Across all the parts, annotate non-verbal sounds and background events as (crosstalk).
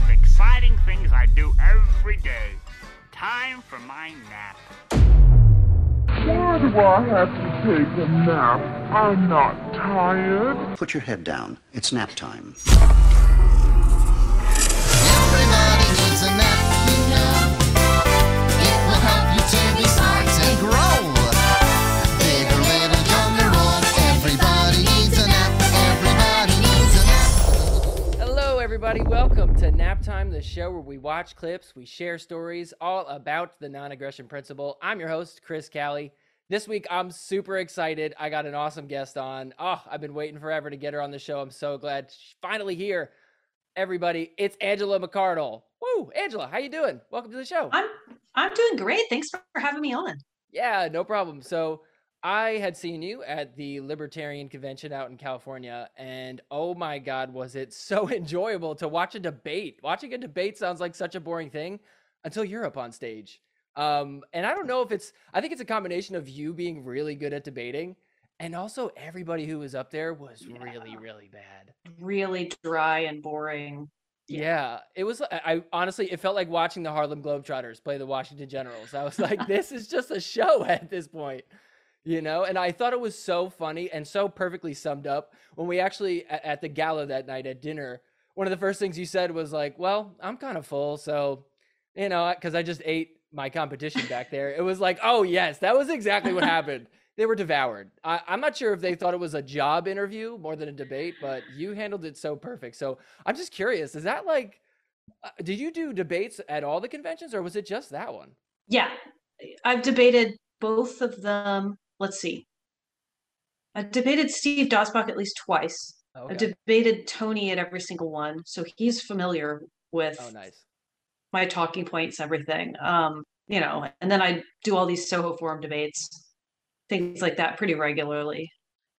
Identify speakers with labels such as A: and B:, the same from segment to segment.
A: most exciting things I do every day. Time for my nap.
B: Why do I have to take a nap? I'm not tired.
C: Put your head down. It's nap time.
D: Everybody.
E: Welcome to Nap Time, the show where we watch clips, we share stories all about the non aggression principle. I'm your host, Chris Callie. This week, I'm super excited. I got an awesome guest on. Oh, I've been waiting forever to get her on the show. I'm so glad she's finally here. Everybody, it's Angela McArdle. Woo, Angela, how you doing? Welcome to the show.
F: I'm I'm doing great. Thanks for having me on.
E: Yeah, no problem. So I had seen you at the Libertarian Convention out in California, and oh my God, was it so (laughs) enjoyable to watch a debate? Watching a debate sounds like such a boring thing until you're up on stage. Um, and I don't know if it's, I think it's a combination of you being really good at debating, and also everybody who was up there was really, really bad.
F: Really dry and boring.
E: Yeah.
F: Yeah.
E: it was. I- honestly, it felt like watching the Harlem Globetrotters play the Washington Generals. I was like, (laughs) this is just a show at this point, you know. And I thought it was so funny and so perfectly summed up when we actually at, at the gala that night at dinner. One of the first things you said was like, "Well, I'm kind of full, so you know, because I just ate my competition back there." It was like, "Oh yes, that was exactly what (laughs) happened." They were devoured. I, I'm not sure if they thought it was a job interview more than a debate, but you handled it so perfect. So I'm just curious, is that like, uh, did you do debates at all the conventions or was it just that one?
F: Yeah. I've debated both of them. Let's see. I've debated Steve Dasbach at least twice.
E: Okay.
F: debated Tony at every single one. So he's familiar with
E: Oh, nice.
F: my talking points, everything. Um, you know, and then I do all these Soho forum debates, things like that pretty regularly.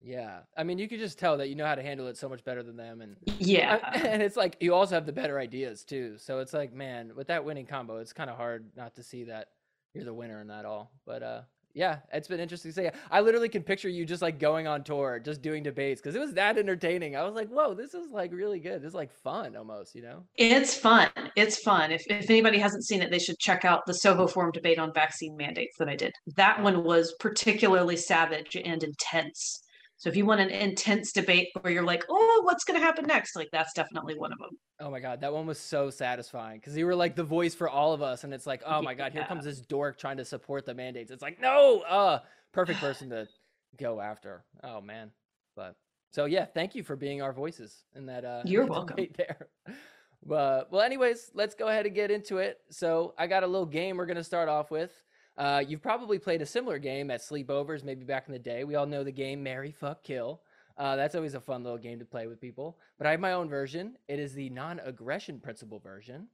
E: Yeah. I mean, you could just tell that you know how to handle it so much better than them. And,
F: Yeah. (laughs)
E: and it's like, you also have the better ideas too. So it's like, man, with that winning combo, it's kind of hard not to see that you're the winner in that all. But, uh, yeah, it's been interesting to say. I literally can picture you just like going on tour, just doing debates because it was that entertaining. I was like, whoa, this is like really good. This is like fun almost, you know?
F: It's fun. It's fun. If, if anybody hasn't seen it, they should check out the Soho Forum debate on vaccine mandates that I did. That one was particularly savage and intense. So if you want an intense debate where you're like, oh, what's going to happen next? Like that's definitely one of them.
E: Oh my god, that one was so satisfying because you were like the voice for all of us, and it's like, oh my god, here
F: Yeah.
E: comes this dork trying to support the mandates. It's like, no, uh, perfect (sighs) person to go after. Oh man, but so yeah, thank you for being our voices in that. Uh,
F: You're (laughs) welcome.
E: There. But well, anyways, let's go ahead and get into it. So I got a little game we're gonna start off with. Uh, you've probably played a similar game at sleepovers, maybe back in the day. We all know the game Marry, Fuck, Kill. Uh, that's always a fun little game to play with people. But I have my own version. It is the non aggression principle version.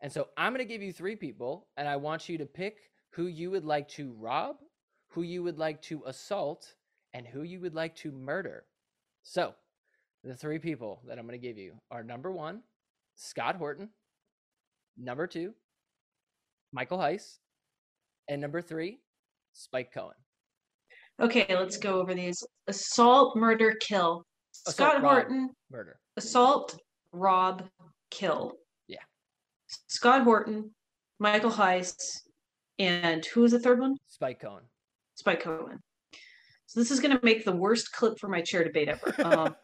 E: And so I'm going to give you three people, and I want you to pick who you would like to rob, who you would like to assault, and who you would like to murder. So the three people that I'm going to give you are number one, Scott Horton, number two, Michael Heise, and number three, Spike Cohen.
F: Okay, let's go over these. Assault, murder, kill.
E: Assault,
F: Scott
E: rob.
F: Horton,
E: Murder.
F: assault, rob, kill.
E: Yeah.
F: Scott Horton, Michael Heise, and who was the third one?
E: Spike Cohen.
F: Spike Cohen. So this is going to make the worst clip for my chair debate ever. (laughs) Um,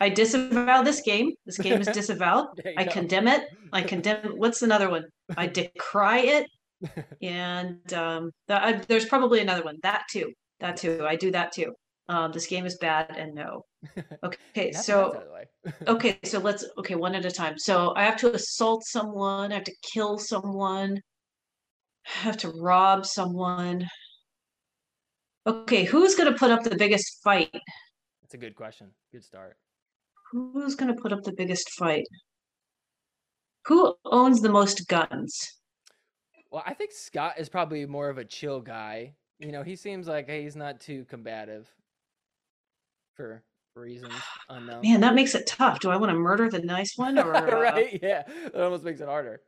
F: I disavow this game. This game is (laughs) disavowed. I
E: go.
F: condemn it. I condemn. What's another one? I decry it. And um, that, I, there's probably another one. That too. That too. I do that too. Um, this game is bad and no. (laughs) Okay, so
E: nuts out of the way. (laughs)
F: okay, so let's okay one at a time. So I have to assault someone. I have to kill someone. I have to rob someone. Okay, who's gonna put up the biggest fight?
E: That's a good question. Good start.
F: Who's gonna put up the biggest fight? Who owns the most guns?
E: Well, I think Scott is probably more of a chill guy. You know, he seems like he's not too combative for reasons (sighs) unknown.
F: Man, that makes it tough. Do I want to murder the nice one or (laughs) uh,
E: right? Yeah, that almost makes it harder.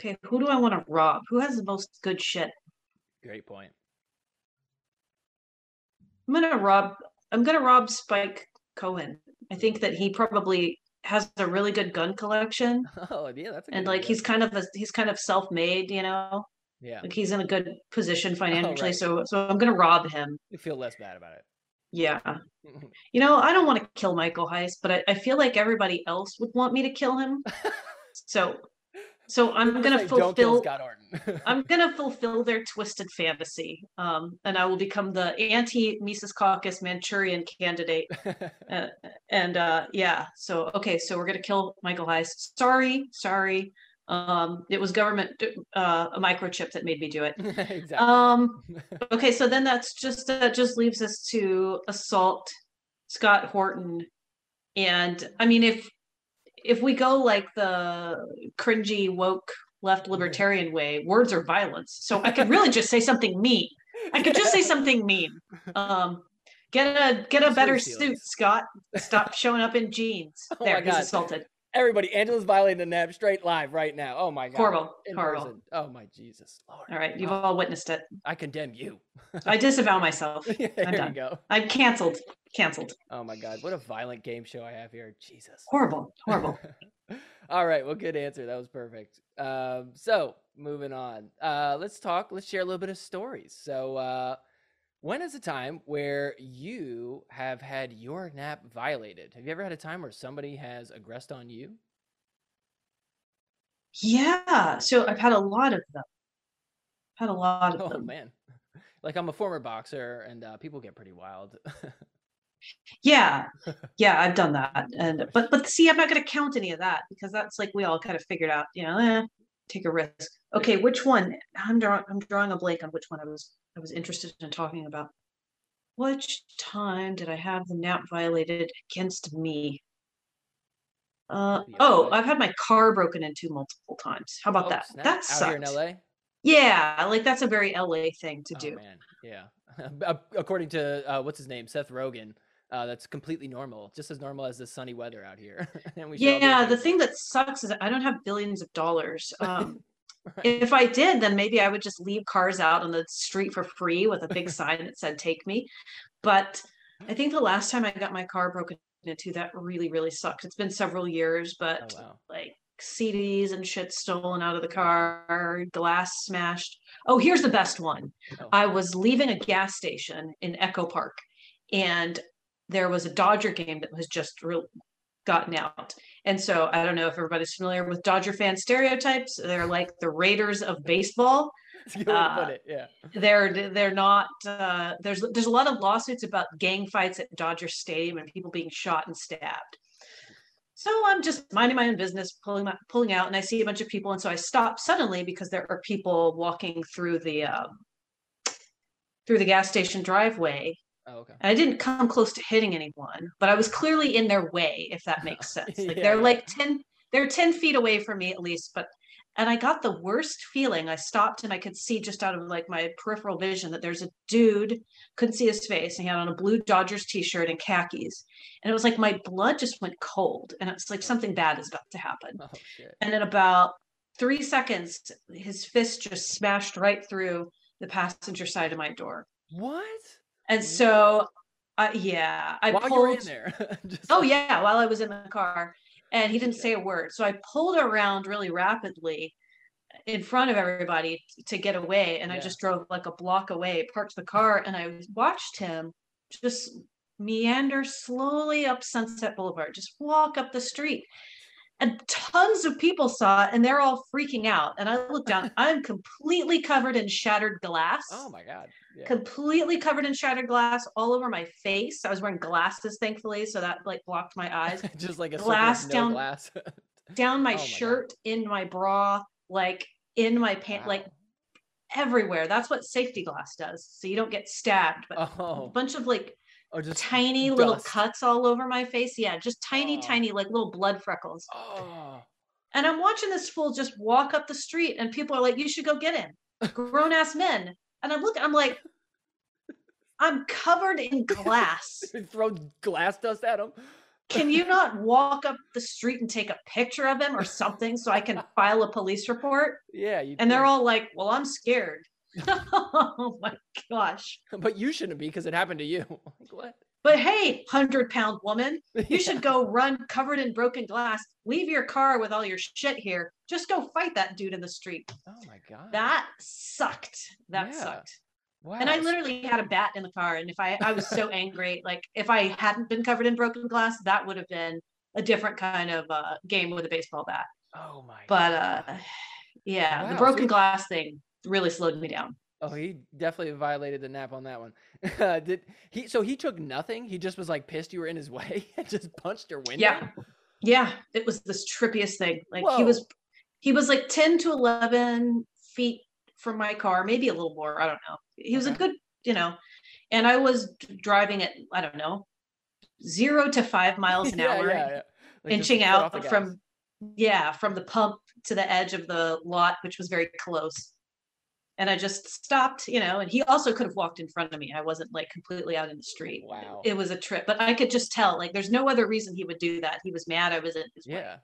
F: okay, who do I want to rob? Who has the most good shit?
E: Great point.
F: I'm gonna rob I'm gonna rob Spike Cohen. I think that he probably has a really good gun collection, (laughs)
E: Oh yeah, that's a
F: and like
E: idea.
F: he's kind of a he's kind of self-made, you know.
E: yeah.
F: Like he's in a good position (laughs) financially,
E: right.
F: so so I'm gonna rob him.
E: You feel less bad about it.
F: Yeah. (laughs) You know, I don't want to kill Michael Heise, but I, I feel like everybody else would want me to kill him. So so I'm gonna
E: say,
F: fulfill. (laughs) I'm gonna fulfill their twisted fantasy. Um, and I will become the anti Mises Caucus Manchurian candidate. (laughs) Uh, and uh, yeah, so okay, so we're gonna kill Michael Heise. Sorry, sorry. Um, it was government uh, a microchip that made me do it. (laughs)
E: exactly.
F: Um, okay, so then that's just that just leaves us to assault Scott Horton. And I mean, if if we go like the cringy woke left libertarian way, words are violence. So I could really just say (laughs) something mean. I could just say something mean. Um, get a get a better suit. Scott. Stop showing up in jeans. (laughs)
E: Oh
F: there,
E: my
F: he's
E: God.
F: assaulted.
E: Everybody, Angela's violating the nap straight live right now. Oh my god.
F: Horrible,
E: In
F: horrible.
E: person. Oh my Jesus Lord.
F: All right, you've
E: Oh,
F: all witnessed it.
E: I condemn you. (laughs)
F: I disavow myself. (laughs)
E: there you
F: done.
E: go.
F: I'm canceled. Canceled.
E: Oh my god, what a violent game show I have here. Jesus.
F: Horrible. Horrible. (laughs)
E: All right, well, good answer. That was perfect. Um, so moving on, uh, let's talk. Let's share a little bit of stories. So, uh, when is a time where you have had your nap violated? Have you ever had a time where somebody has aggressed on you?
F: Yeah, so I've had a lot of them. Had a lot of them.
E: Oh
F: them.
E: man, like I'm a former boxer, and uh, people get pretty wild.
F: Yeah, (laughs) yeah, I've done that, and but but see, I'm not going to count any of that because that's like we all kind of figured out, you know, eh, take a risk. Okay, which one? I'm drawing. I'm drawing a blank on which one I was I was interested in talking about. Which time did I have the nap violated against me? Uh oh. I've had my car broken into multiple times. How about
E: Oh,
F: that?
E: snap.
F: That
E: out here in LA.
F: Yeah, like that's a very LA thing to
E: Oh
F: do.
E: man, yeah. (laughs) According to uh, what's his name, Seth Rogen, uh, that's completely normal, just as normal as the sunny weather out here. (laughs) and we should
F: Yeah, the thing that sucks is I don't have billions of dollars. (laughs) Um,
E: Right.
F: if I did, then maybe I would just leave cars out on the street for free with a big (laughs) sign that said "Take me." But I think the last time I got my car broken into, that really, really sucked. It's been several years, but
E: Oh wow.
F: like CDs and shit stolen out of the car, glass smashed. Oh, here's the best one.
E: Oh.
F: I was leaving a gas station in Echo Park, and there was a Dodger game that was just real gotten out. And so I don't know if everybody's familiar with Dodger fan stereotypes. They're like the Raiders of baseball.
E: That's a good way to
F: uh,
E: put it. Yeah.
F: They're they're not. Uh, there's there's a lot of lawsuits about gang fights at Dodger Stadium and people being shot and stabbed. So I'm just minding my own business, pulling my, pulling out, and I see a bunch of people, and so I stop suddenly because there are people walking through the um, through the gas station driveway.
E: Oh okay.
F: And I didn't come close to hitting anyone, but I was clearly in their way, if that (laughs) makes sense. Like
E: Yeah,
F: they're like 10, they're 10 feet away from me at least, but and I got the worst feeling. I stopped and I could see just out of like my peripheral vision that there's a dude, couldn't see his face, and he had on a blue Dodgers t-shirt and khakis. And it was like my blood just went cold. And it's like something bad is about to happen.
E: Oh.
F: And in about three seconds, his fist just smashed right through the passenger side of my door.
E: What?
F: And so, uh, yeah, I
E: While
F: pulled.
E: in there. (laughs)
F: Oh yeah, while I was in the car, and he didn't say a word. So I pulled around really rapidly in front of everybody to get away, and I just drove like a block away, parked the car, and I watched him just meander slowly up Sunset Boulevard, just walk up the street. And tons of people saw it, and they're all freaking out. And I look down, (laughs) I'm completely covered in shattered glass
E: Oh my god. Yeah.
F: completely covered in shattered glass all over my face. I was wearing glasses, thankfully, so that like blocked my eyes. (laughs)
E: Just like a
F: glass
E: no
F: down-
E: glass. (laughs)
F: Down my
E: Oh my God.
F: shirt, in my bra, like in my pant, like everywhere. That's what safety glass does, so you don't get stabbed. But a
E: Oh,
F: bunch of like
E: oh, just
F: tiny little cuts all over my face. Yeah, just tiny,
E: Oh.
F: tiny, like little blood freckles.
E: Oh,
F: And I'm watching this fool just walk up the street, and people are like, "You should go get him." (laughs) Grown ass men, and I'm looking. I'm like. I'm covered in glass. (laughs)
E: throw glass dust at him.
F: can you (laughs) not walk up the street and take a picture of him or something so I can file a police report?
E: Yeah, you.
F: And they're all like, well, I'm scared. (laughs) oh my gosh.
E: But you shouldn't be because it happened to you. (laughs) Like what?
F: But hey, hundred pound woman, you (laughs) should go run covered in broken glass. Leave your car with all your shit here. Just go fight that dude in the street.
E: Oh my god.
F: That sucked. That
E: Yeah.
F: sucked.
E: wow.
F: And I literally had a bat in the car. And if I, I was so angry, like if I hadn't been covered in broken glass, that would have been a different kind of uh, game with a baseball bat.
E: Oh my.
F: But uh,
E: God.
F: yeah,
E: Wow,
F: the broken
E: you-
F: glass thing really slowed me down.
E: Oh, he definitely violated the nap on that one. (laughs) Uh, Did he? So he took nothing. He just was like pissed you were in his (laughs) way and just punched your window.
F: Yeah. Yeah. It was this trippiest thing. Like he was, he was like 10 to 11 feet from my car, maybe a little more. I don't know. He was a good, you know, and I was driving at, I don't know, zero to five miles an (laughs)
E: yeah,
F: hour.
E: yeah, yeah. Like,
F: inching out from yeah from the pump to the edge of the lot which was very close and i just stopped you know and he also could have walked in front of me i wasn't like completely out in the street
E: Wow.
F: it was a trip but i could just tell like there's no other reason he would do that he was mad i was in his way
E: Yeah.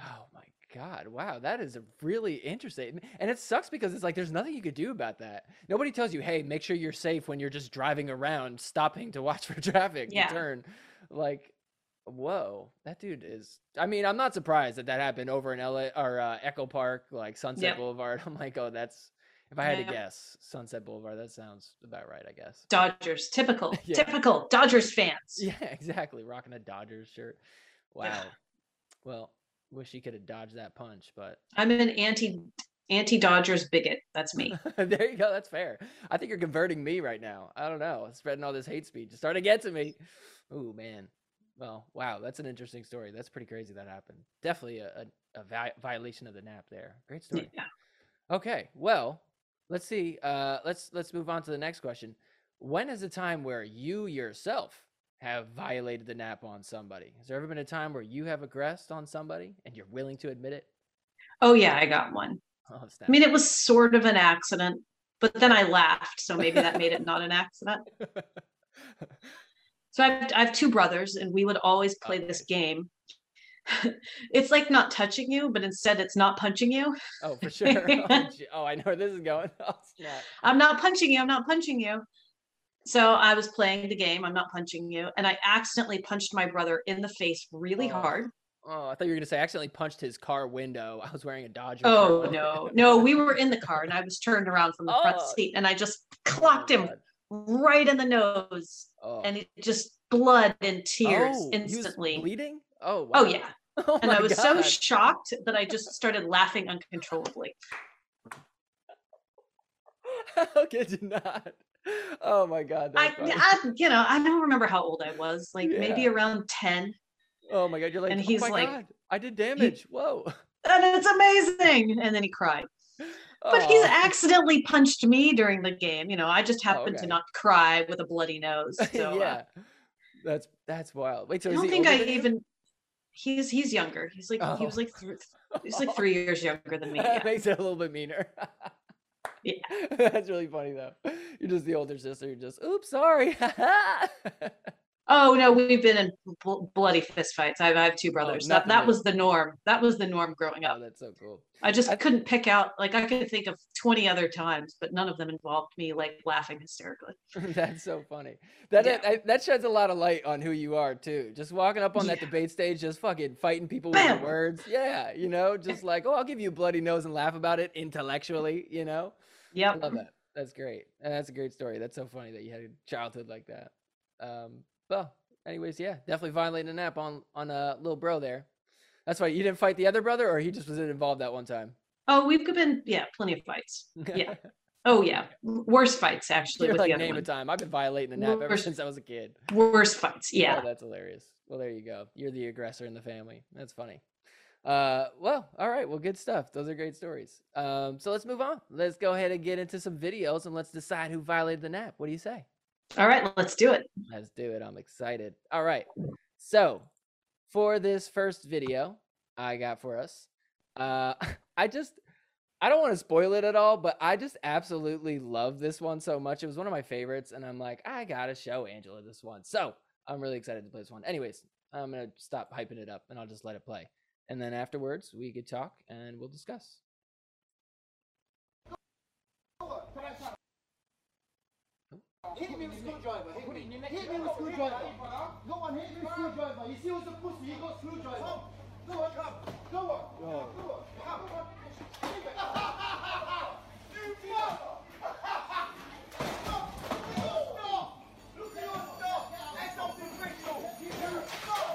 E: Oh my god! Wow, that is really interesting, and it sucks because it's like there's nothing you could do about that. Nobody tells you, "Hey, make sure you're safe when you're just driving around, stopping to watch for (laughs) traffic,
F: Yeah.
E: to turn." Like, whoa, that dude is. I mean, I'm not surprised that that happened over in LA or uh, Echo Park, like Sunset
F: Yep.
E: Boulevard. (laughs) I'm like, oh, that's. If I had to guess, Sunset Boulevard. That sounds about right, I guess.
F: dodgers typical (laughs)
E: Yeah.
F: typical dodgers fans
E: Yeah, (laughs) exactly. Rocking a Dodgers shirt. Wow.
F: Yeah.
E: Well, wish he could have dodged that punch, but
F: i'm an anti anti dodgers bigot that's me
E: there you go. That's fair. I think you're converting me right now. I don't know. Spreading all this hate speech. It's starting to get to me. Ooh, man. Well, wow. That's an interesting story. That's pretty crazy that happened. Definitely a, a, a vi- violation of the nap there. Great story.
F: yeah
E: Okay. Well, let's see. Uh, let's let's move on to the next question. When is a time where you yourself have violated the nap on somebody? Has there ever been a time where you have aggressed on somebody and you're willing to admit it?
F: oh yeah i got one (laughs)
E: Oh,
F: i mean it was sort of an accident but then i laughed so maybe that made it not an accident (laughs) So I have, I have two brothers, and we would always play this game. (laughs) it's like not touching you, but instead it's not punching you.
E: oh, for (laughs) sure. (laughs) Oh, oh, I know where this is going. Oh, snap.
F: I'm not punching you. I'm not punching you. So I was playing the game. I'm not punching you, and I accidentally punched my brother in the face really
E: Oh,
F: hard.
E: Oh, I thought you were gonna say I accidentally punched his car window. I was wearing a Dodger.
F: Oh, no, no, we were in the car, and I was turned around from the front
E: Oh.
F: seat, and I just clocked him
E: God.
F: Right in the nose,
E: Oh.
F: and it just blood and tears
E: Oh, he
F: instantly.
E: bleeding. Oh, oh wow.
F: Oh yeah. (laughs)
E: Oh,
F: and I was so shocked that I just started laughing uncontrollably. (laughs)
E: How could you not? Oh my god.
F: I. I, you know, I don't remember how old I was, like maybe around 10.
E: oh my god. You're like,
F: and
E: oh
F: he's
E: my
F: like-
E: god, I did damage. Whoa.
F: And it's amazing. And then he cried. But he's accidentally punched me during the game. You know, I just happened
E: okay.
F: to not cry with a bloody nose. (laughs) So uh,
E: yeah. That's that's wild. Wait, so
F: I don't think I
E: you?
F: even. He's he's younger. He's like he was
E: Oh.
F: like th- he's like three years younger than me. (laughs)
E: that
F: Yeah.
E: makes it a little bit meaner.
F: Yeah. (laughs)
E: That's really funny though. You're just the older sister. You're just, oops, sorry.
F: Oh no, we've been in bl- bloody fistfights. I, I have two brothers. that that was the norm. That was the norm growing up.
E: oh, that's so cool.
F: I just
E: I-
F: couldn't pick out like I could think of 20 other times, but none of them involved me like laughing hysterically. (laughs)
E: That's so funny. That
F: Yeah.
E: I, that sheds a lot of light on who you are too. Just walking up on that
F: Yeah.
E: debate stage, just fucking fighting people with your words. Yeah, you know, just like, oh, I'll give you a bloody nose and laugh about it intellectually. You know, Yeah.
F: I
E: love that. That's great, and that's a great story. That's so funny that you had a childhood like that. Um, well, anyways, yeah, definitely violating a nap on on a little bro there. That's why you didn't fight the other brother, or he just wasn't involved that one time.
F: Oh, we've been yeah, plenty of fights. Yeah. (laughs) Oh yeah, worst fights actually
E: You're
F: with
E: like
F: the other
E: name a time. I've been violating the nap ever since I was a kid.
F: Worst fights. Yeah.
E: Oh, that's hilarious. Well, there you go. You're the aggressor in the family. That's funny. Uh, well, all right. Well, good stuff. Those are great stories. Um, so let's move on. Let's go ahead and get into some videos and let's decide who violated the nap. What do you say?
F: All right, let's do it.
E: Let's do it. I'm excited. All right. So for this first video I got for us, uh, (laughs) I just, I don't want to spoil it at all, but I just absolutely love this one so much. It was one of my favorites, and I'm like, I gotta show Angela this one. So I'm really excited to play this one. Anyways, I'm gonna stop hyping it up and I'll just let it play. And then afterwards, we could talk and we'll discuss.
G: Hit me with screwdriver. Hit me. Hit me with screwdriver. Go on, hit me with screwdriver. You see what's a pussy? You got screwdriver. Go on, come. Go on. Go on. You fuck. Stop. Stop. Look at your stuff. That's not professional. Stop.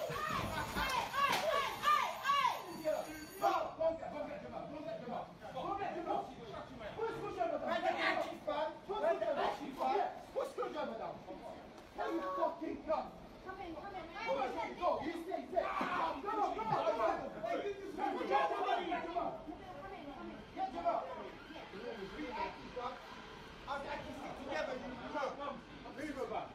G: Stop. Go get- go get Jamal. Go get Jamal. Go get Jamal. Put a screwdriver down. Put a screwdriver down. Put a screwdriver down. Tell you fucking cunt. Come on, go. You stay there. Come on, come on, come on. Hey, get this man. Get Jamal. Get Jamal. Get Jamal. I can stick together. You know. Leave her back.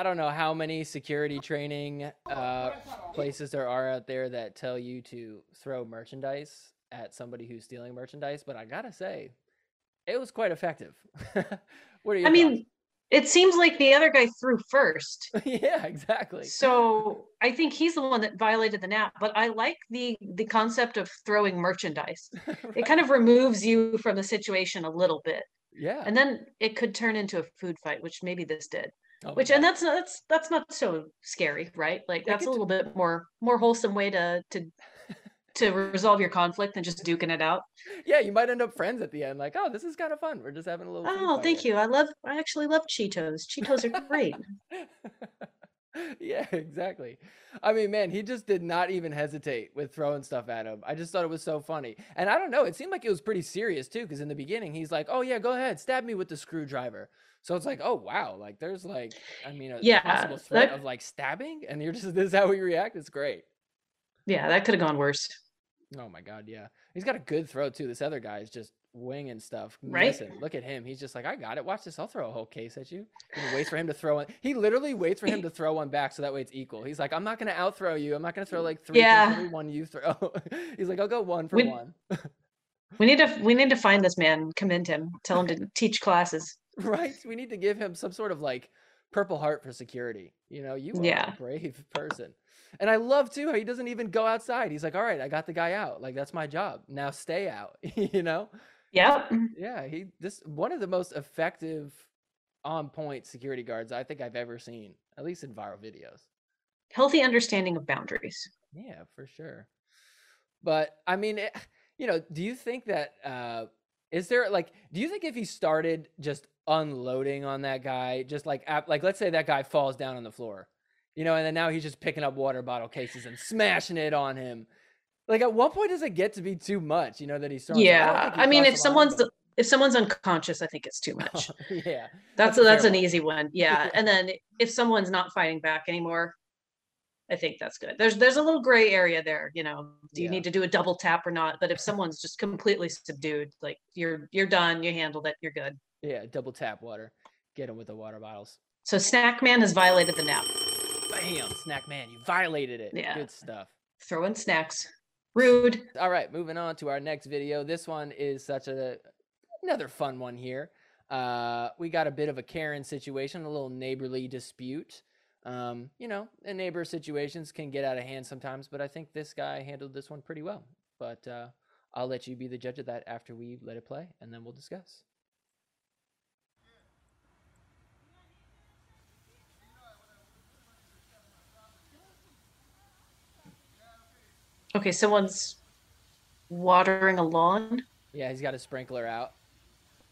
E: I don't know how many security training uh, places there are out there that tell you to throw merchandise at somebody who's stealing merchandise, but I gotta say, it was quite effective. (laughs) what are your
F: I mean, it seems like the other guy threw first. (laughs)
E: yeah, exactly.
F: So I think he's the one that violated the nap. But I like the the concept of throwing merchandise. (laughs) It kind of removes you from the situation a little bit,
E: yeah.
F: and then it could turn into a food fight, which maybe this did.
E: Oh
F: Which and that's that's that's not so scary, right? Like that's a little bit more more wholesome way to to (laughs) to resolve your conflict than just duking it out.
E: yeah, you might end up friends at the end. Like, oh, this is kind of fun. We're just having a little.
F: Oh, thank
E: here."
F: you. I love I actually love Cheetos. Cheetos are great. (laughs) (laughs)
E: yeah, exactly. I mean, man, he just did not even hesitate with throwing stuff at him. I just thought it was so funny. And I don't know, it seemed like it was pretty serious too, because in the beginning he's like, "Oh yeah, go ahead, stab me with the screwdriver." So it's like, "Oh wow, like there's like, I mean, a
F: Yeah,
E: possible threat
F: that-
E: of like stabbing," and you're just (laughs) this is how we react. It's great.
F: Yeah, that could have gone worse.
E: Oh my god, yeah, he's got a good throw too. This other guy is just winging stuff.
F: Right?
E: Missing. Look at him. He's just like, I got it. Watch this. I'll throw a whole case at you. And he waits for him to throw one. He literally waits for him to throw one back so that way it's equal. He's like, I'm not gonna out throw you. I'm not gonna throw like three
F: Yeah.
E: every one you throw. (laughs) he's like, I'll go one for
F: We-
E: one.
F: We need to we need to find this man, commend him, tell him to teach classes. (laughs)
E: right? We need to give him some sort of like purple heart for security. You know, you are
F: Yeah.
E: a brave person. And I love too how he doesn't even go outside. He's like, all right, I got the guy out. Like that's my job. Now stay out. (laughs) you know?
F: Yep.
E: Yeah, he this one of the most effective on point security guards I think I've ever seen, at least in viral videos.
F: Healthy understanding of boundaries.
E: Yeah, for sure. But I mean, it, (sighs) you know, do you think that uh is there like do you think if he started just unloading on that guy, just like like let's say that guy falls down on the floor, you know, and then now he's just picking up water bottle cases and smashing it on him. Like at what point does it get to be too much, you know, that he's throwing stuff? I
F: Yeah. I mean if
E: the
F: someone's if someone's unconscious, I think it's too much. (laughs)
E: yeah.
F: That's
E: That's a
F: that's an easy one. (laughs) Yeah. And then if someone's not fighting back anymore, I think that's good. There's there's a little gray area there, you know. Do you
E: Yeah.
F: need to do a double tap or not? But if someone's just completely subdued, like you're you're done, you handled it, you're good.
E: Yeah, double tap water. Get him with the water bottles.
F: So Snack Man has violated the nap.
E: Bam, snack man, you violated it.
F: Yeah.
E: Good stuff.
F: Throwing snacks. Rude.
E: All right, moving on to our next video. This one is such a another fun one here. Uh, we got a bit of a Karen situation, a little neighborly dispute. Um, you know, and neighbor situations can get out of hand sometimes, but I think this guy handled this one pretty well. But uh, I'll let you be the judge of that after we let it play, and then we'll discuss.
F: Okay, someone's watering a lawn.
E: Yeah, he's got a sprinkler out,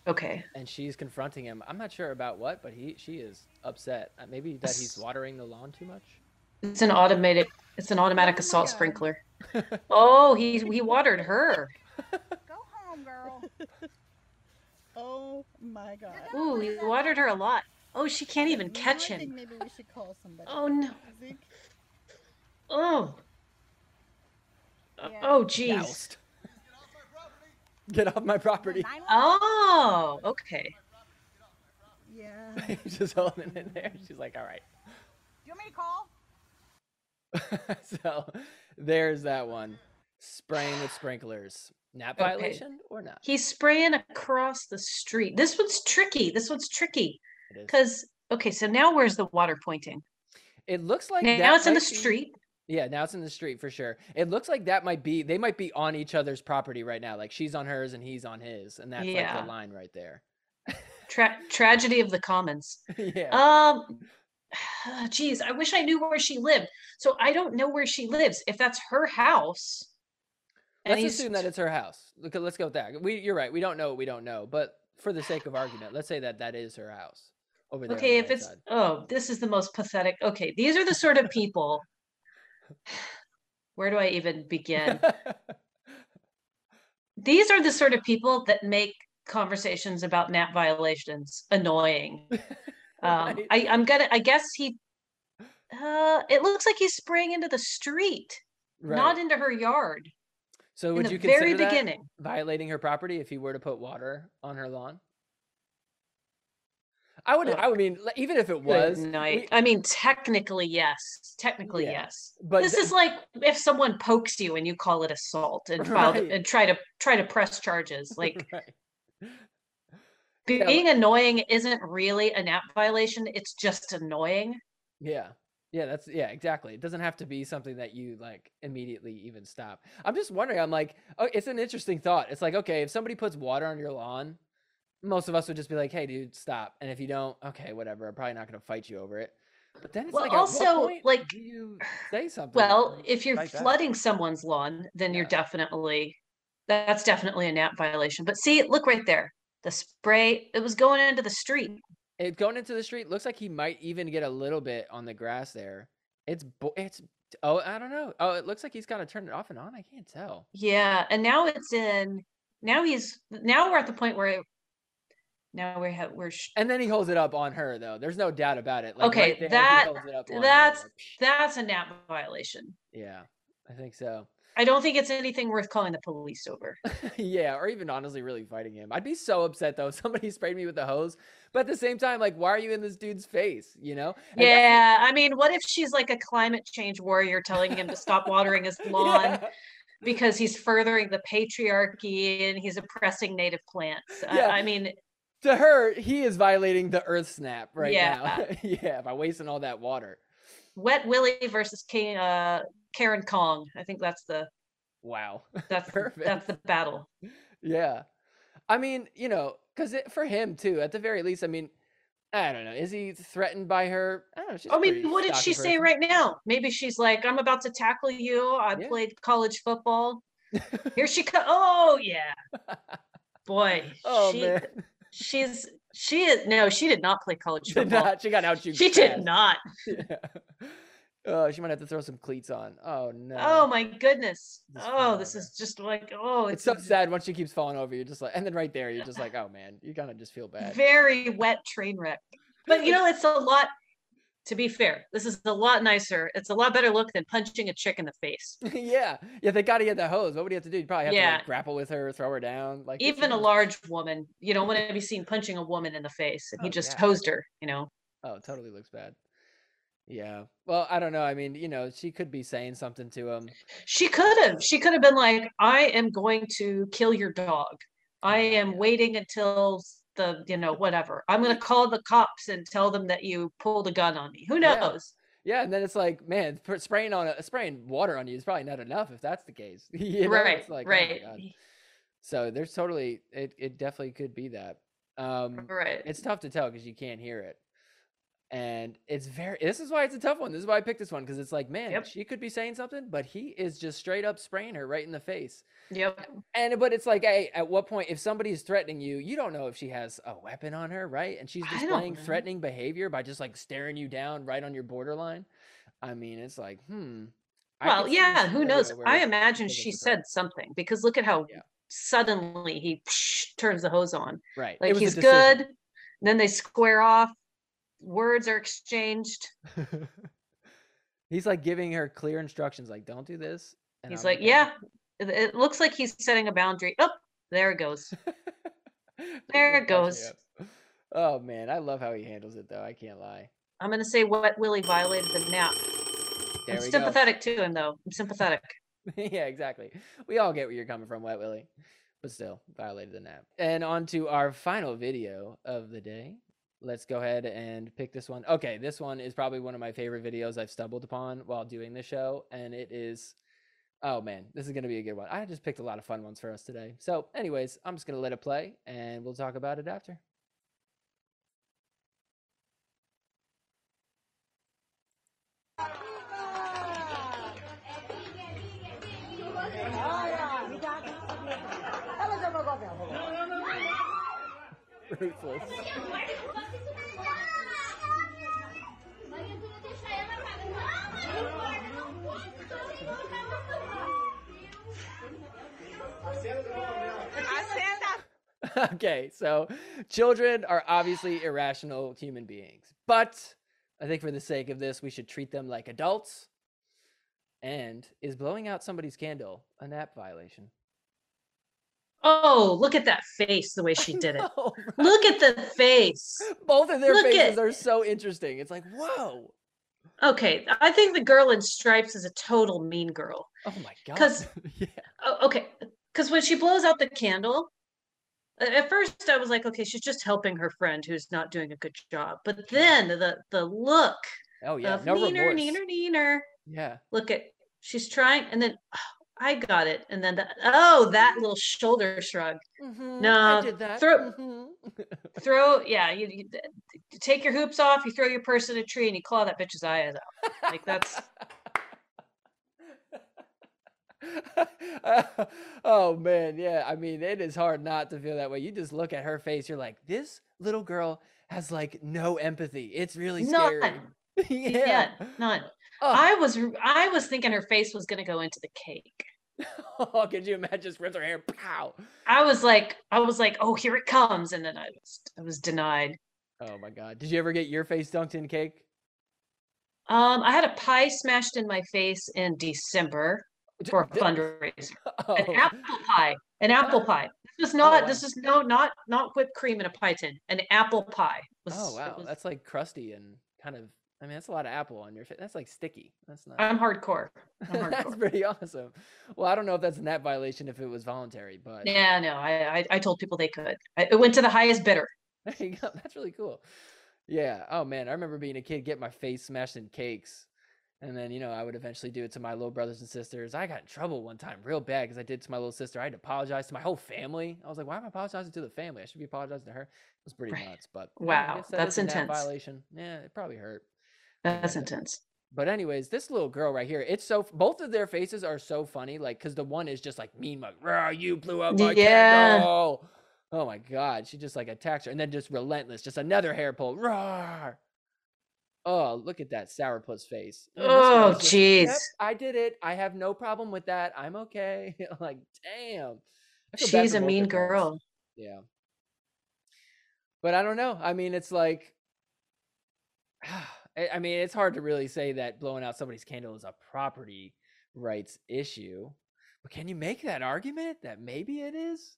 F: Okay.
E: and she's confronting him. I'm not sure about what, but he she is upset. Uh, Maybe that he's watering the lawn too much.
F: It's an automated it's an automatic assault sprinkler. (laughs) Oh, he he watered her.
H: Go home, girl. (laughs)
I: Oh my god.
F: Ooh, he watered her a lot. Oh, she can't even catch him.
I: maybe we should call somebody.
F: Oh no. Oh.
H: Yeah.
F: Oh jeez.
E: Get off my property.
F: Oh, okay.
I: Yeah. (laughs)
E: He's just holding it there. She's like, all right.
H: Do you want me to call? (laughs)
E: so there's that one. Spraying with sprinklers. Nap
F: Okay.
E: violation or not?
F: He's spraying across the street. This one's tricky. This one's tricky.
E: It is.
F: Cause okay, so now where's the water pointing?
E: It looks like
F: Now
E: that
F: it's in the
E: might be-
F: street.
E: Yeah, now it's in the street for sure. It looks like that might be they might be on each other's property right now. Like she's on hers and he's on his, and that's like the line right there.
F: Tra- tragedy of the commons. (laughs)
E: yeah.
F: Um, (sighs) geez, I wish I knew where she lived. So I don't know where she lives. If that's her house,
E: let's assume that it's her house. Look, let's go with that. We, you're right. We don't know. what We don't know. But for the sake of argument, let's say that that is her house over there.
F: okay. If it's
E: side.
F: oh, this is the most pathetic. Okay, these are the sort of people. Where do I even begin? (laughs) These are the sort of people that make conversations about NAP violations annoying. (laughs) Um,
E: Right.
F: I, I'm gonna. I guess he. Uh, it looks like he's spraying into the street, not into her yard.
E: So
F: in
E: would
F: the
E: you consider
F: very beginning.
E: violating her property if he were to put water on her lawn? I would. I would mean, even if it was.
F: night.
E: we-
F: I mean, technically, yes. Technically,
E: Yeah,
F: yes.
E: but
F: this
E: th-
F: is like if someone pokes you and you call it assault and file
E: Right.
F: and try to try to press charges. (laughs) Like
E: right.
F: be-
E: Yeah,
F: being annoying isn't really a NAP violation. It's just annoying.
E: Yeah. Yeah, that's yeah, exactly. It doesn't have to be something that you like immediately even stop. I'm just wondering, I'm like, oh, it's an interesting thought. It's like, okay, if somebody puts water on your lawn, most of us would just be like, hey, dude, stop. And if you don't, okay, whatever. I'm probably not going to fight you over it. But then it's
F: Well,
E: like,
F: also, like-
E: do you say something?
F: Well, if you're
E: back?
F: flooding someone's lawn, then you're definitely that's definitely a NAP violation. But see, look right there. The spray, it was going into the street.
E: it going into the street looks like he might even get a little bit on the grass there. It's it's oh, I don't know. Oh, it looks like he's kind of turned it off and on. I can't tell.
F: Yeah, and now it's in. Now he's. Now we're at the point where. Now we have. We're. sh-
E: And then he holds it up on her though. There's no doubt about it. Like,
F: Okay,
E: right there,
F: that-
E: holds it up on her,
F: That's that's a NAP violation.
E: yeah, I think so.
F: I don't think it's anything worth calling the police over. (laughs)
E: yeah, or even honestly really fighting him. I'd be so upset though somebody (laughs) sprayed me with a hose. But at the same time, like, why are you in this dude's face? You know? And that's
F: Yeah, I mean, what if she's like a climate change warrior telling him to stop watering his (laughs) lawn
E: Yeah.
F: because he's furthering the patriarchy and he's oppressing native plants? I- I, mean,
E: To her, he is violating the Earth snap right
F: Yeah.
E: now. (laughs) yeah, by wasting all that water.
F: Wet Willie versus King, uh, Karen Kong. I think that's the
E: Wow. (laughs)
F: that's
E: Perfect.
F: that's the battle.
E: Yeah. I mean, you know, because for him too, at the very least, I mean, I don't know. Is he threatened by her? I don't know. She's
F: I mean, what did she
E: stocky
F: say right now? Maybe she's like, "I'm about to tackle you. I
E: Yeah.
F: played college football. (laughs) Here she comes. Oh yeah, boy.
E: Oh
F: she,
E: man.
F: She's she is no, she did not play college football.
E: not, she got out.
F: She did not.
E: Yeah. (laughs) Oh, she might have to throw some cleats on. Oh no.
F: Oh my goodness.
E: Just
F: Oh, this is just like oh,
E: It's
F: it's,
E: so sad once she keeps falling over. You're just like, and then right there, you're just like, oh man, you kind of just feel bad.
F: very wet train wreck. But you know, it's a lot. To be fair, this is a lot nicer. It's a lot better look than punching a chick in the face. (laughs)
E: yeah, yeah. They got to get the hose. What would you have to do? You probably have to like, grapple with her, throw her down. Like
F: Even a large woman, you don't want to be seen punching a woman in the face, and he
E: Oh,
F: just
E: yeah.
F: hosed her. You know.
E: Oh, it totally looks bad. Yeah. Well, I don't know. I mean, you know, she could be saying something to him.
F: She could have. She could have been like, I am going to kill your dog. I am waiting until the, you know, whatever. I'm going to call the cops and tell them that you pulled a gun on me. Who knows?
E: Yeah, and then it's like, man, spraying on a, spraying water on you is probably not enough if that's the case. (laughs) you know?
F: right.
E: Like, oh
F: right.
E: God. So there's totally it. It definitely could be that. Um,
F: Right.
E: it's tough to tell because you can't hear it, and it's very. This is why it's a tough one. This is why I picked this one because it's like, man,
F: Yep.
E: she could be saying something, but he is just straight up spraying her right in the face.
F: Yep.
E: And but it's like, hey, at what point, if somebody is threatening you, you don't know if she has a weapon on her, right? And she's displaying threatening behavior by just like staring you down right on your borderline. I mean, it's like, hmm.
F: Well,
E: could see a
F: yeah, who knows? I imagine she said something because look at how
E: Yeah.
F: suddenly he turns the hose on.
E: right.
F: Like he's good. Then they square off. Words are exchanged. (laughs)
E: he's like giving her clear instructions, like, don't do this. and
F: He's
E: I'm
F: like, yeah, it, it looks like he's setting a boundary. Oh, there it goes. (laughs) There it goes.
E: Oh man, I love how he handles it though. I can't lie.
F: I'm gonna say Wet Willie violated the nap.
E: There
F: I'm
E: we go.
F: sympathetic to him though. I'm sympathetic. (laughs)
E: yeah, exactly. We all get where you're coming from, Wet Willie. But still, violated the nap. And on to our final video of the day let's go ahead and pick this one. Okay, this one is probably one of my favorite videos I've stumbled upon while doing the show, and it is. Oh man, this is going to be a good one. I just picked a lot of fun ones for us today. So, anyways, I'm just going to let it play and we'll talk about it after. Ruthless. (laughs) (laughs) okay, so children are obviously irrational human beings, but I think for the sake of this, we should treat them like adults. And is blowing out somebody's candle a nap violation?
F: Oh, look at that face, the way she did it. (laughs)
E: Oh, no,
F: Look at the face.
E: Both of their
F: Look
E: faces
F: at-
E: are so interesting. It's like, whoa.
F: Okay, I think the girl in stripes is a total mean girl.
E: Oh my god.
F: 'Cause- (laughs)
E: yeah.
F: Oh, okay, because when she blows out the candle, at first I was like, okay, she's just helping her friend who's not doing a good job. But then the the look
E: Oh yeah. No
F: neener,
E: remorse.
F: neener, neener.
E: Yeah.
F: Look at she's trying, and then I got it, and then the, oh, that little shoulder shrug.
E: Mhm,
F: No,
E: I did that.
F: throw-
E: mhm.
F: Throw, yeah, you, you take your hoops off, you throw your purse in a tree, and you claw that bitch's eyes out. Like that's (laughs)
E: oh man, yeah. I mean, it is hard not to feel that way. You just look at her face, you're like, this little girl has like no empathy. It's really scary.
F: none. (laughs)
E: yeah.
F: Yeah, none.
E: Oh,
F: I was I was thinking her face was gonna go into the cake.
E: Oh, (laughs) could you imagine? Just ripped her hair. Pow.
F: I was like, I was like, oh, here it comes, and then I was I was denied.
E: Oh my god. Did you ever get your face dunked in cake?
F: Um, I had a pie smashed in my face in December for a fundraiser. (laughs)
E: Oh,
F: An apple pie. An apple pie. This was not.
E: wow.
F: This is no, not not whipped cream in a pie tin. An apple pie. Was,
E: oh wow.
F: was-
E: That's like crusty and kind of. I mean, that's a lot of apple on your face. That's like sticky. That's not.
F: I'm hardcore. I'm (laughs)
E: that's pretty awesome. Well, I don't know if that's a net violation if it was voluntary, but
F: yeah, no, I, I I told people they could. I, it went to the highest bidder. (laughs)
E: There you go. That's really cool. Yeah. Oh man, I remember being a kid, get my face smashed in cakes, and then you know I would eventually do it to my little brothers and sisters. I got in trouble one time real bad because I did it to my little sister. I had to apologize to my whole family. I was like, why am I apologizing to the family? I should be apologizing to her. It was pretty
F: Right.
E: nuts. But
F: Wow,
E: that
F: that's intense.
E: Violation. Yeah, it probably hurt.
F: That's
E: Yeah.
F: intense.
E: But anyways, this little girl right here, it's so both of their faces are so funny. Like, cause the one is just like mean, like, "Rah, you blew up my
F: Yeah.
E: candle. Oh my god, she just like attacks her, and then just relentless, just another hair pull. Roar. Oh, look at that sourpuss face. And
F: Oh,
E: girl's just, "Yep,
F: jeez.
E: I did it. I have no problem with that. I'm okay. (laughs) like, damn. I feel bad
F: She's a mean girl.
E: Yeah. But I don't know. I mean, it's like, (sighs) I mean, it's hard to really say that blowing out somebody's candle is a property rights issue. But can you make that argument that maybe it is?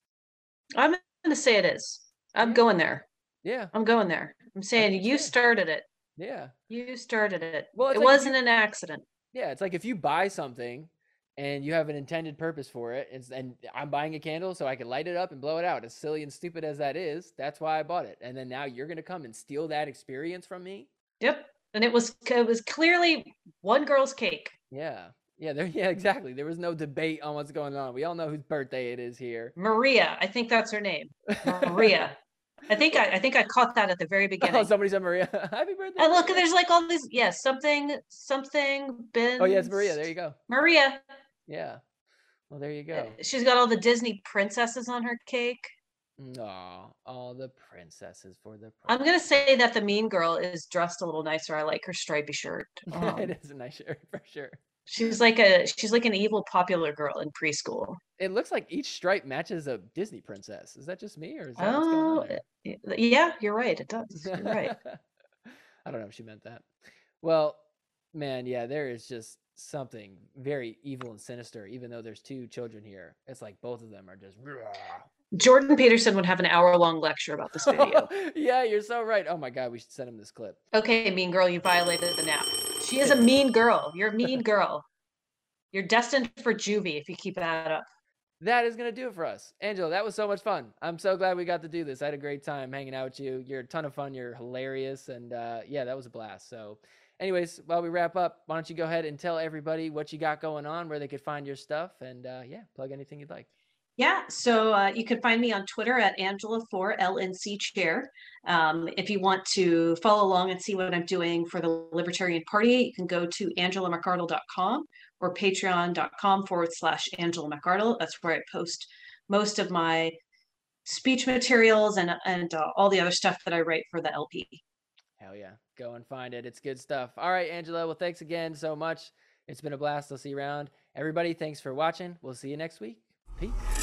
F: I'm gonna say it is. I'm going there.
E: Yeah.
F: I'm going there. I'm saying you started it.
E: Yeah.
F: You started it.
E: Well,
F: it
E: like
F: wasn't
E: you-
F: an accident.
E: Yeah. It's like if you buy something and you have an intended purpose for it, it's, and I'm buying a candle so I can light it up and blow it out. As silly and stupid as that is, that's why I bought it. And then now you're going to come and steal that experience from me?
F: Yep. And it was it was clearly one girl's cake.
E: Yeah. Yeah, there yeah, exactly. There was no debate on what's going on. We all know whose birthday it is here.
F: Maria. I think that's her name. Maria. I think I, I think I caught that at the very (laughs)
E: Oh,
F: beginning.
E: somebody said Maria. (laughs) Happy birthday.
F: And look,
E: Maria.
F: there's like all these. Yes, something, something. Ben.
E: Oh, yeah, it's Maria. There you go.
F: Maria.
E: Yeah. Well, there you
F: Uh,
E: go.
F: She's got all the Disney princesses on her cake.
E: Aw, all the princesses for the
F: I'm gonna say that the mean girl is dressed a little nicer. I like her stripy shirt. (laughs) Um,
E: it is a nice shirt for sure.
F: she's like a she's like an evil popular girl in preschool.
E: It looks like each stripe matches a Disney princess. Is that just me or is that what's going
F: Oh,
E: there?
F: y- yeah, you're right. It does. You're right. (laughs)
E: I don't know if she meant that. Well, man, yeah, there is just something very evil and sinister, even though there's two children here. It's like both of them are just.
F: Jordan Peterson would have an hour long lecture about this video. (laughs)
E: yeah, you're so right. Oh my God, we should send him this clip.
F: okay, mean girl, you violated the nap. She is a mean girl. You're a mean girl. You're destined for juvie if you keep that up.
E: That is going to do it for us. Angela, that was so much fun. I'm so glad we got to do this. I had a great time hanging out with you. You're a ton of fun. You're hilarious. And uh, yeah, that was a blast. So, anyways, while we wrap up, why don't you go ahead and tell everybody what you got going on, where they could find your stuff, and uh, yeah, plug anything you'd like.
F: Yeah, so uh, you can find me on Twitter at Angela4LNC Chair. Um, if you want to follow along and see what I'm doing for the Libertarian Party, you can go to angelamcardle.com or patreon.com forward slash Angela McArdle. That's where I post most of my speech materials and and uh, all the other stuff that I write for the LP.
E: Hell yeah. Go and find it. It's good stuff. All right, Angela. Well, thanks again so much. It's been a blast. I'll see you around. Everybody, thanks for watching. We'll see you next week. Peace.